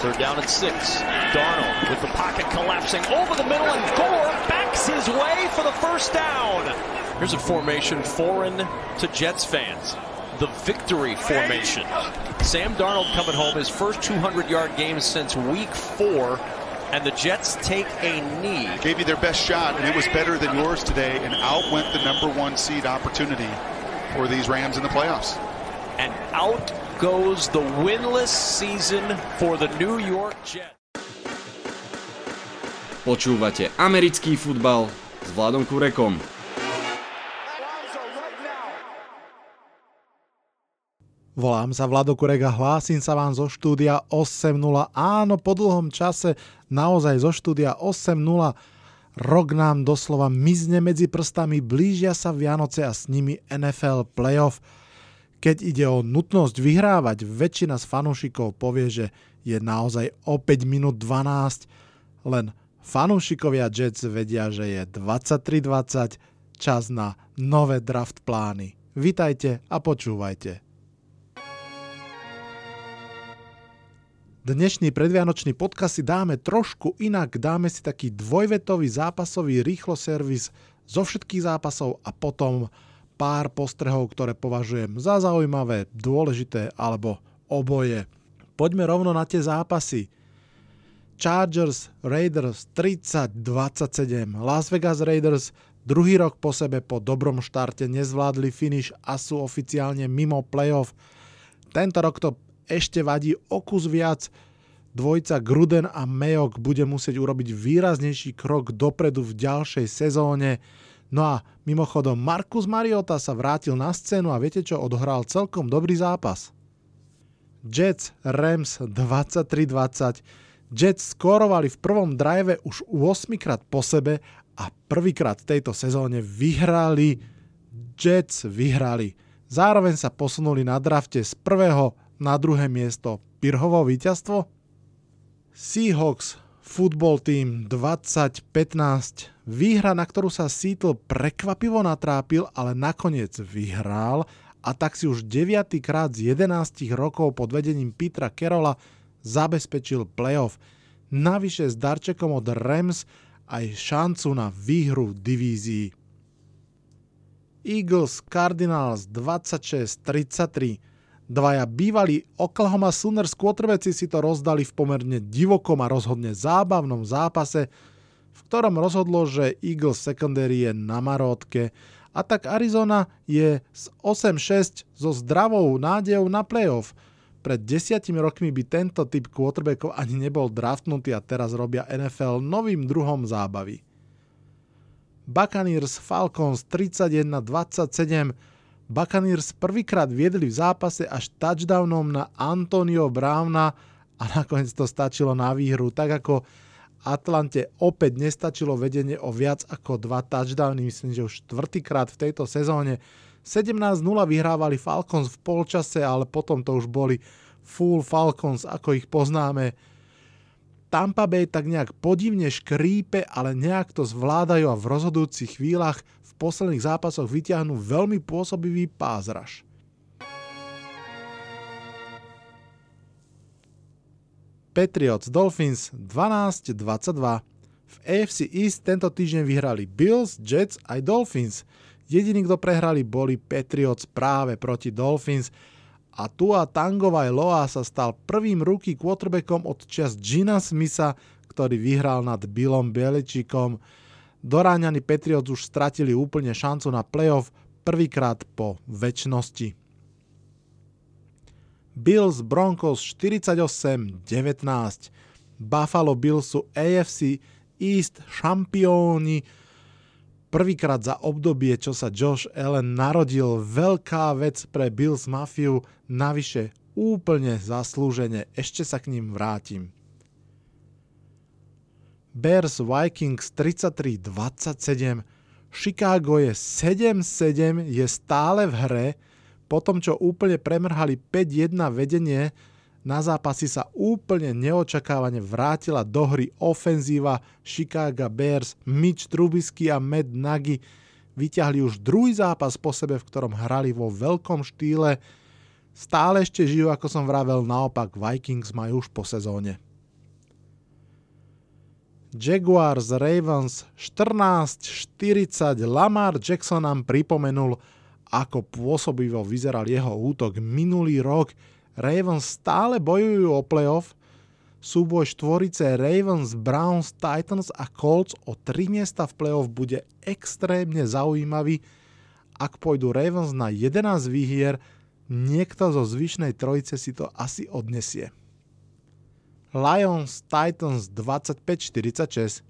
Third down and six. Darnold with the pocket collapsing over the middle, and Gore backs his way for the first down. Here's a formation foreign to Jets fans. The victory formation. Sam Darnold coming home, his first 200 yard game since week four, and the Jets take a knee. Gave you their best shot, and it was better than yours today, and out went the number one seed opportunity for these Rams in the playoffs. And out goes the winless season for the New York Jets. Počúvate americký futbal s Vladom Kurekom. Volám sa Vlado Kurek a hlásim sa vám zo štúdia 8.0. Áno, po dlhom čase naozaj zo štúdia 8.0. Rok nám doslova mizne medzi prstami, blížia sa Vianoce a s nimi NFL playoff. Keď ide o nutnosť vyhrávať, väčšina z fanúšikov povie, že je naozaj o 5 minút 12. Len fanúšikovia Jets vedia, že je 23.20, čas na nové draft plány. Vitajte a počúvajte. Dnešný predvianočný podcast si dáme trošku inak, dáme si taký dvojvetový zápasový rýchloservis zo všetkých zápasov a potom pár postrehov, ktoré považujem za zaujímavé, dôležité alebo oboje. Poďme rovno na tie zápasy. Chargers Raiders 30-27. Las Vegas Raiders druhý rok po sebe po dobrom štarte nezvládli finish a sú oficiálne mimo playoff. Tento rok to ešte vadí o kus viac. Dvojca Gruden a Mayok bude musieť urobiť výraznejší krok dopredu v ďalšej sezóne. No a mimochodom Markus Mariota sa vrátil na scénu a viete čo, odohral celkom dobrý zápas. Jets Rams 23-20. Jets skórovali v prvom drive už 8 krát po sebe a prvýkrát v tejto sezóne vyhrali. Jets vyhrali. Zároveň sa posunuli na drafte z prvého na druhé miesto Pirhovo víťazstvo? Seahawks Football Team 2015 výhra, na ktorú sa Seattle prekvapivo natrápil, ale nakoniec vyhral a tak si už 9. krát z 11 rokov pod vedením Petra Kerola zabezpečil playoff. Navyše s darčekom od Rams aj šancu na výhru divízii. Eagles Cardinals 26-33 Dvaja bývalí Oklahoma Sooners quarterbacki si to rozdali v pomerne divokom a rozhodne zábavnom zápase, v ktorom rozhodlo, že Eagles secondary je na marotke a tak Arizona je z 8-6 so zdravou nádejou na playoff. Pred desiatimi rokmi by tento typ quarterbackov ani nebol draftnutý a teraz robia NFL novým druhom zábavy. Buccaneers Falcons 31-27 Buccaneers prvýkrát viedli v zápase až touchdownom na Antonio Browna a nakoniec to stačilo na výhru, tak ako Atlante opäť nestačilo vedenie o viac ako dva touchdowny, myslím, že už štvrtýkrát v tejto sezóne. 17-0 vyhrávali Falcons v polčase, ale potom to už boli full Falcons, ako ich poznáme. Tampa Bay tak nejak podivne škrípe, ale nejak to zvládajú a v rozhodujúcich chvíľach posledných zápasoch vyťahnú veľmi pôsobivý pázraž. Patriots Dolphins 12-22. V AFC East tento týždeň vyhrali Bills, Jets aj Dolphins. Jediní, kto prehrali, boli Patriots práve proti Dolphins a Tua Tangovaj Loa sa stal prvým rookie quarterbackom od čas Gina Smitha, ktorý vyhral nad Billom Beličíkom. Doráňaní Patriots už stratili úplne šancu na playoff prvýkrát po väčšnosti. Bills Broncos 48-19 Buffalo Bills sú AFC East šampióni prvýkrát za obdobie, čo sa Josh Allen narodil. Veľká vec pre Bills Mafiu, navyše úplne zaslúžene. Ešte sa k ním vrátim. Bears Vikings 33-27, Chicago je 7-7, je stále v hre, potom čo úplne premrhali 5-1 vedenie, na zápasy sa úplne neočakávane vrátila do hry ofenzíva Chicago Bears, Mitch Trubisky a Matt Nagy vyťahli už druhý zápas po sebe, v ktorom hrali vo veľkom štýle. Stále ešte žijú, ako som vravel, naopak Vikings majú už po sezóne. Jaguars Ravens 14-40. Lamar Jackson nám pripomenul, ako pôsobivo vyzeral jeho útok minulý rok. Ravens stále bojujú o playoff. Súboj štvorice Ravens, Browns, Titans a Colts o 3 miesta v playoff bude extrémne zaujímavý. Ak pôjdu Ravens na 11 výhier, niekto zo zvyšnej trojice si to asi odnesie. Lions Titans 25-46.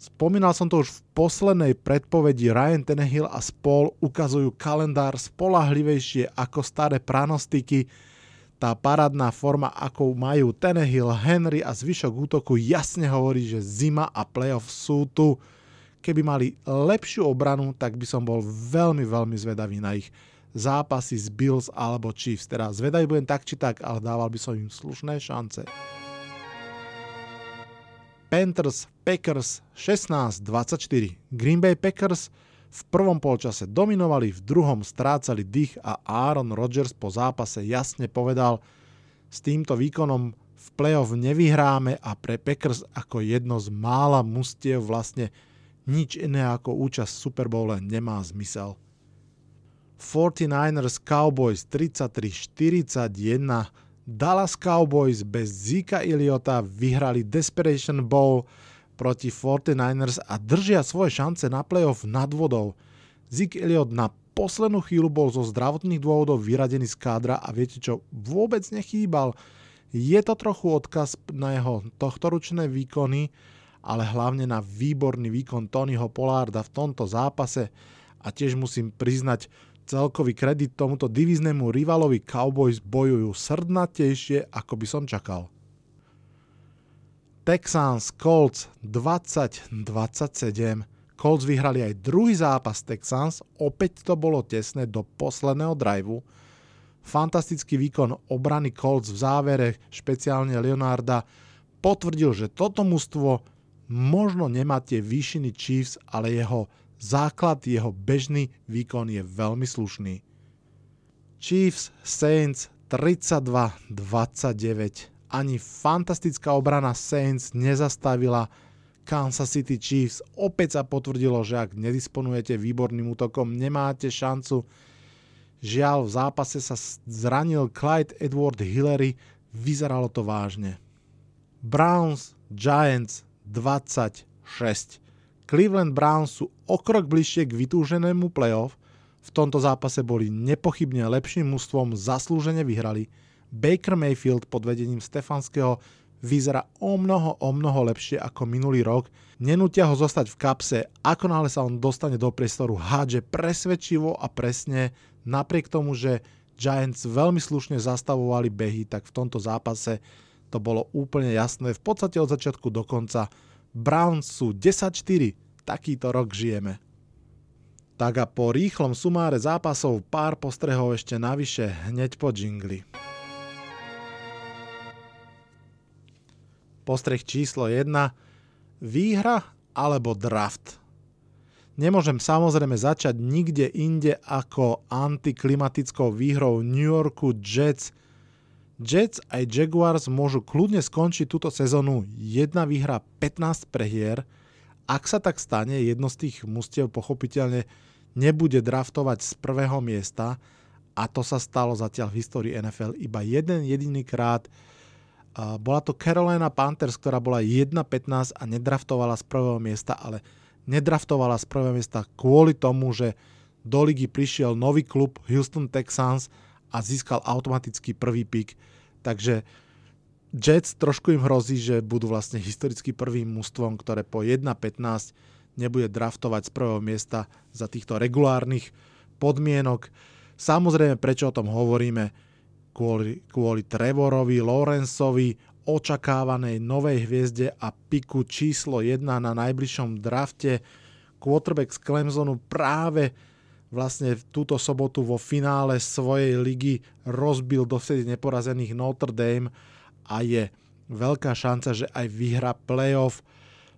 Spomínal som to už v poslednej predpovedi Ryan Tenehill a spol ukazujú kalendár spolahlivejšie ako staré pranostiky. Tá parádna forma, ako majú Tenehill, Henry a zvyšok útoku jasne hovorí, že zima a playoff sú tu. Keby mali lepšiu obranu, tak by som bol veľmi, veľmi zvedavý na ich zápasy s Bills alebo Chiefs. Teda zvedavý budem tak či tak, ale dával by som im slušné šance. Panthers Packers 16-24. Green Bay Packers v prvom polčase dominovali, v druhom strácali dých a Aaron Rodgers po zápase jasne povedal, s týmto výkonom v playoff nevyhráme a pre Packers ako jedno z mála mustiev vlastne nič iné ako účasť v nemá zmysel. 49ers Cowboys 33-41 Dallas Cowboys bez Zika Iliota vyhrali Desperation Bowl proti 49ers a držia svoje šance na playoff nad vodou. Zeke Elliot na poslednú chvíľu bol zo zdravotných dôvodov vyradený z kádra a viete čo, vôbec nechýbal. Je to trochu odkaz na jeho tohtoročné výkony, ale hlavne na výborný výkon Tonyho Polarda v tomto zápase a tiež musím priznať, Celkový kredit tomuto diviznému rivalovi Cowboys bojujú srdnatejšie, ako by som čakal. Texans Colts 20-27. Colts vyhrali aj druhý zápas Texans, opäť to bolo tesné do posledného driveu. Fantastický výkon obrany Colts v závere, špeciálne Leonarda, potvrdil, že toto mužstvo možno nemá tie výšiny Chiefs, ale jeho základ jeho bežný výkon je veľmi slušný. Chiefs Saints 32-29. Ani fantastická obrana Saints nezastavila Kansas City Chiefs. Opäť sa potvrdilo, že ak nedisponujete výborným útokom, nemáte šancu. Žiaľ, v zápase sa zranil Clyde Edward Hillary, vyzeralo to vážne. Browns Giants 26. Cleveland Browns sú o krok bližšie k vytúženému playoff, v tomto zápase boli nepochybne lepším mužstvom, zaslúžene vyhrali. Baker Mayfield pod vedením Stefanského vyzerá o mnoho, o mnoho lepšie ako minulý rok. Nenútia ho zostať v kapse, ako náhle sa on dostane do priestoru, hádže presvedčivo a presne, napriek tomu, že Giants veľmi slušne zastavovali behy, tak v tomto zápase to bolo úplne jasné. V podstate od začiatku do konca Browns sú 10-4, takýto rok žijeme. Tak a po rýchlom sumáre zápasov pár postrehov ešte navyše hneď po džingli. Postreh číslo 1. Výhra alebo draft? Nemôžem samozrejme začať nikde inde ako antiklimatickou výhrou New Yorku Jets Jets aj Jaguars môžu kľudne skončiť túto sezónu jedna výhra 15 prehier. Ak sa tak stane, jedno z tých mustiev pochopiteľne nebude draftovať z prvého miesta a to sa stalo zatiaľ v histórii NFL iba jeden jediný krát. Bola to Carolina Panthers, ktorá bola 1-15 a nedraftovala z prvého miesta, ale nedraftovala z prvého miesta kvôli tomu, že do ligy prišiel nový klub Houston Texans a získal automaticky prvý pick Takže Jets trošku im hrozí, že budú vlastne historicky prvým mústvom, ktoré po 1.15 nebude draftovať z prvého miesta za týchto regulárnych podmienok. Samozrejme, prečo o tom hovoríme? Kvôli, kvôli Trevorovi, Lorenzovi, očakávanej novej hviezde a piku číslo 1 na najbližšom drafte. Quarterback z Clemsonu práve vlastne túto sobotu vo finále svojej ligy rozbil dovtedy neporazených Notre Dame a je veľká šanca, že aj vyhra playoff.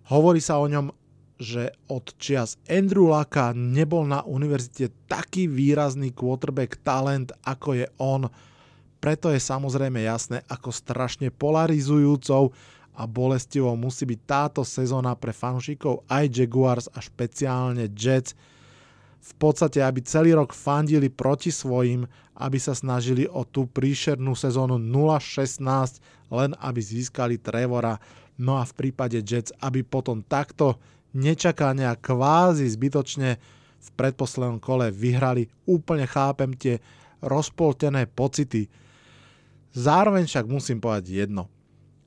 Hovorí sa o ňom, že od čias Andrew Laka nebol na univerzite taký výrazný quarterback talent, ako je on. Preto je samozrejme jasné, ako strašne polarizujúcou a bolestivo musí byť táto sezóna pre fanúšikov aj Jaguars a špeciálne Jets. V podstate, aby celý rok fandili proti svojim, aby sa snažili o tú príšernú sezónu 0-16, len aby získali Trevora. No a v prípade Jets, aby potom takto nečakane a kvázi zbytočne v predposlednom kole vyhrali. Úplne chápem tie rozpoltené pocity. Zároveň však musím povedať jedno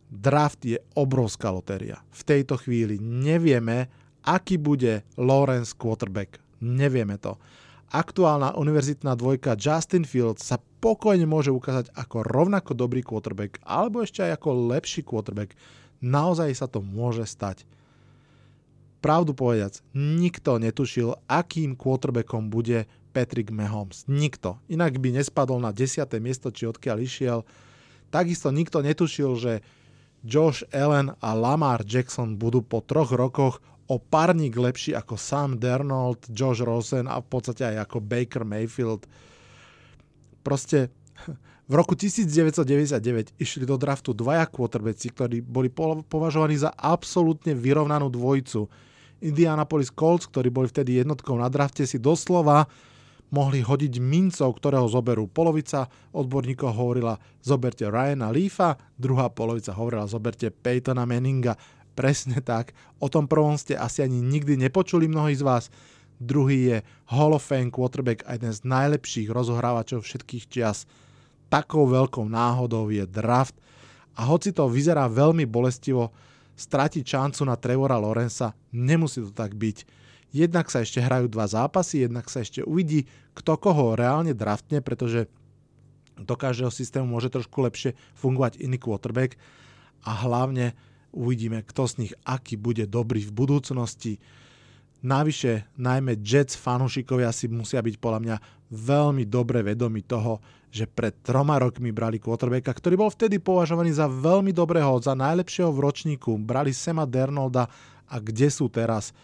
draft je obrovská lotéria. V tejto chvíli nevieme, aký bude Lawrence quarterback. Nevieme to. Aktuálna univerzitná dvojka Justin Fields sa pokojne môže ukázať ako rovnako dobrý quarterback alebo ešte aj ako lepší quarterback. Naozaj sa to môže stať. Pravdu povedac, nikto netušil, akým quarterbackom bude Patrick Mahomes. Nikto. Inak by nespadol na 10. miesto, či odkiaľ išiel. Takisto nikto netušil, že Josh Allen a Lamar Jackson budú po troch rokoch o párnik lepší ako Sam Darnold, Josh Rosen a v podstate aj ako Baker Mayfield. Proste v roku 1999 išli do draftu dvaja quarterbacki, ktorí boli považovaní za absolútne vyrovnanú dvojicu. Indianapolis Colts, ktorí boli vtedy jednotkou na drafte, si doslova mohli hodiť mincov, ktorého zoberú. Polovica odborníkov hovorila zoberte Ryana Leafa, druhá polovica hovorila zoberte Peytona Manninga. Presne tak. O tom prvom ste asi ani nikdy nepočuli mnohí z vás. Druhý je Hall of Fame quarterback a jeden z najlepších rozohrávačov všetkých čias. Takou veľkou náhodou je draft a hoci to vyzerá veľmi bolestivo, stratiť šancu na Trevora Lorenza, nemusí to tak byť Jednak sa ešte hrajú dva zápasy, jednak sa ešte uvidí, kto koho reálne draftne, pretože do každého systému môže trošku lepšie fungovať iný quarterback a hlavne uvidíme, kto z nich aký bude dobrý v budúcnosti. Navyše, najmä Jets fanúšikovia si musia byť podľa mňa veľmi dobre vedomi toho, že pred troma rokmi brali quarterbacka, ktorý bol vtedy považovaný za veľmi dobrého, za najlepšieho v ročníku. Brali Sema Dernolda a kde sú teraz?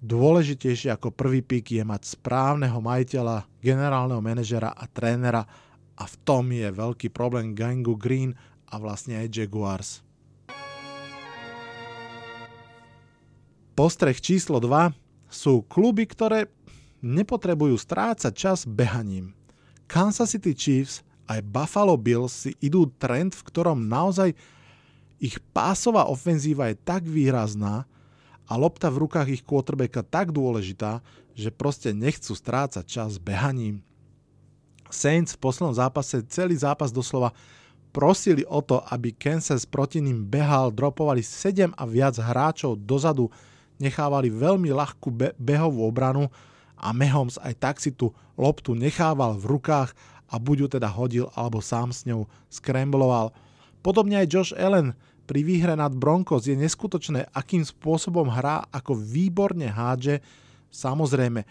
Dôležitejšie ako prvý pík je mať správneho majiteľa, generálneho manažera a trénera a v tom je veľký problém gangu Green a vlastne aj Jaguars. Postreh číslo 2 sú kluby, ktoré nepotrebujú strácať čas behaním. Kansas City Chiefs aj Buffalo Bills si idú trend, v ktorom naozaj ich pásová ofenzíva je tak výrazná, a lopta v rukách ich quarterbacka tak dôležitá, že proste nechcú strácať čas behaním. Saints v poslednom zápase celý zápas doslova prosili o to, aby Kansas proti ním behal, dropovali 7 a viac hráčov dozadu, nechávali veľmi ľahkú be- behovú obranu a Mahomes aj tak si tú loptu nechával v rukách a buď ju teda hodil alebo sám s ňou skrembloval. Podobne aj Josh Allen pri výhre nad Broncos je neskutočné, akým spôsobom hrá, ako výborne hádže. Samozrejme,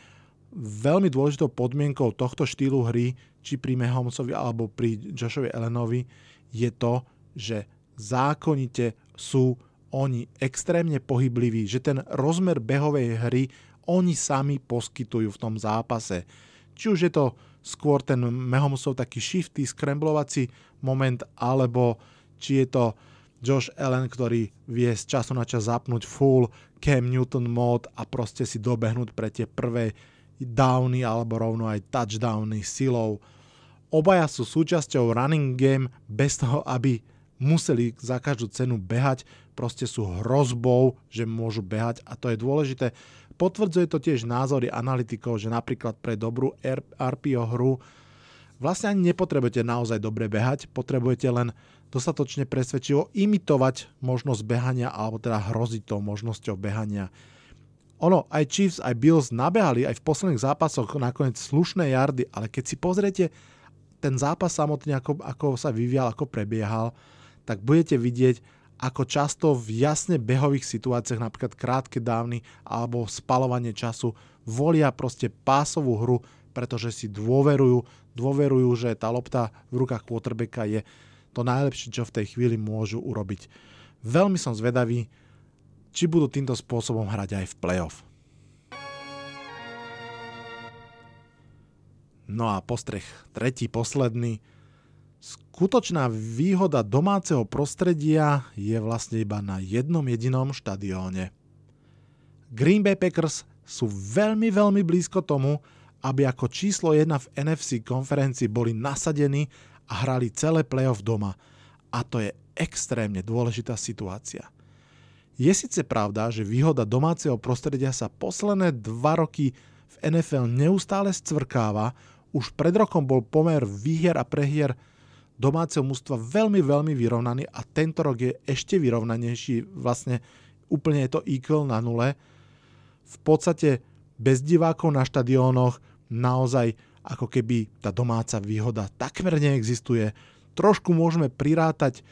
veľmi dôležitou podmienkou tohto štýlu hry, či pri Mahomesovi alebo pri Joshovi Allenovi, je to, že zákonite sú oni extrémne pohybliví, že ten rozmer behovej hry oni sami poskytujú v tom zápase. Či už je to skôr ten Mahomesov taký shifty, skremblovací moment, alebo či je to Josh Allen, ktorý vie z času na čas zapnúť full Cam Newton mod a proste si dobehnúť pre tie prvé downy alebo rovno aj touchdowny silou. Obaja sú súčasťou running game bez toho, aby museli za každú cenu behať, proste sú hrozbou, že môžu behať a to je dôležité. Potvrdzuje to tiež názory analytikov, že napríklad pre dobrú RPO hru vlastne ani nepotrebujete naozaj dobre behať, potrebujete len dostatočne presvedčivo imitovať možnosť behania alebo teda hroziť tou možnosťou behania. Ono, aj Chiefs, aj Bills nabehali aj v posledných zápasoch nakoniec slušné jardy, ale keď si pozriete ten zápas samotný, ako, ako sa vyvíjal, ako prebiehal, tak budete vidieť, ako často v jasne behových situáciách, napríklad krátke dávny alebo spalovanie času, volia proste pásovú hru, pretože si dôverujú, dôverujú, že tá lopta v rukách quarterbacka je to najlepšie, čo v tej chvíli môžu urobiť. Veľmi som zvedavý, či budú týmto spôsobom hrať aj v playoff. No a postreh tretí, posledný. Skutočná výhoda domáceho prostredia je vlastne iba na jednom jedinom štadióne. Green Bay Packers sú veľmi, veľmi blízko tomu, aby ako číslo 1 v NFC konferencii boli nasadení a hrali celé playoff doma. A to je extrémne dôležitá situácia. Je síce pravda, že výhoda domáceho prostredia sa posledné dva roky v NFL neustále scvrkáva, už pred rokom bol pomer výhier a prehier domáceho mústva veľmi, veľmi vyrovnaný a tento rok je ešte vyrovnanejší, vlastne úplne je to equal na nule. V podstate bez divákov na štadiónoch naozaj ako keby tá domáca výhoda takmer neexistuje. Trošku môžeme prirátať e,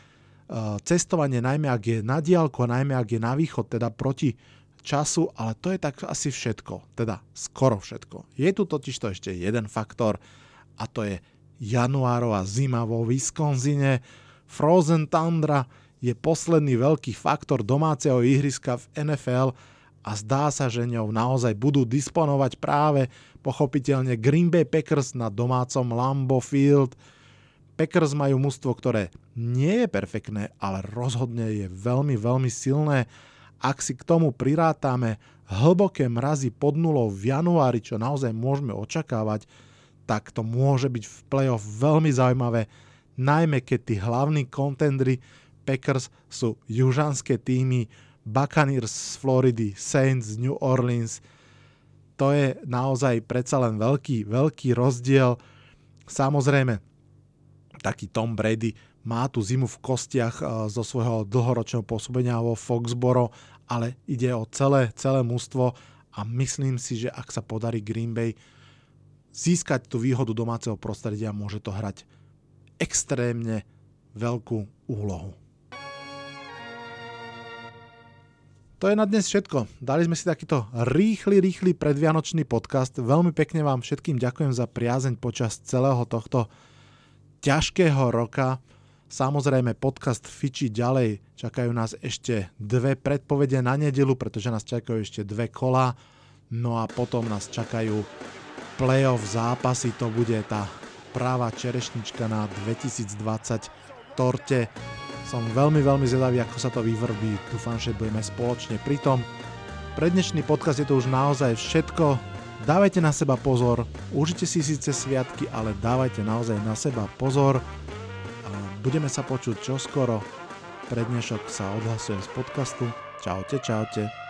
cestovanie, najmä ak je na diálku najmä ak je na východ, teda proti času, ale to je tak asi všetko, teda skoro všetko. Je tu totiž to ešte jeden faktor a to je januárová zima vo Wisconsine. Frozen Tundra je posledný veľký faktor domáceho ihriska v NFL a zdá sa, že ňou naozaj budú disponovať práve pochopiteľne Green Bay Packers na domácom Lambo Field. Packers majú mužstvo, ktoré nie je perfektné, ale rozhodne je veľmi, veľmi silné. Ak si k tomu prirátame hlboké mrazy pod nulou v januári, čo naozaj môžeme očakávať, tak to môže byť v playoff veľmi zaujímavé, najmä keď tí hlavní kontendry Packers sú južanské týmy Buccaneers z Floridy, Saints z New Orleans. To je naozaj predsa len veľký, veľký rozdiel. Samozrejme, taký Tom Brady má tú zimu v kostiach eh, zo svojho dlhoročného pôsobenia vo Foxboro, ale ide o celé, celé mústvo a myslím si, že ak sa podarí Green Bay získať tú výhodu domáceho prostredia, môže to hrať extrémne veľkú úlohu. To je na dnes všetko. Dali sme si takýto rýchly, rýchly predvianočný podcast. Veľmi pekne vám všetkým ďakujem za priazeň počas celého tohto ťažkého roka. Samozrejme, podcast fičí ďalej. Čakajú nás ešte dve predpovede na nedelu, pretože nás čakajú ešte dve kola. No a potom nás čakajú playoff zápasy, to bude tá práva čerešnička na 2020 torte. Som veľmi, veľmi zvedavý, ako sa to vyvrbí. Dúfam, že budeme spoločne pri tom. Pre dnešný podcast je to už naozaj všetko. Dávajte na seba pozor, užite si síce sviatky, ale dávajte naozaj na seba pozor. Budeme sa počuť čoskoro. Pre dnešok sa odhlasujem z podcastu. Čaute, čaute.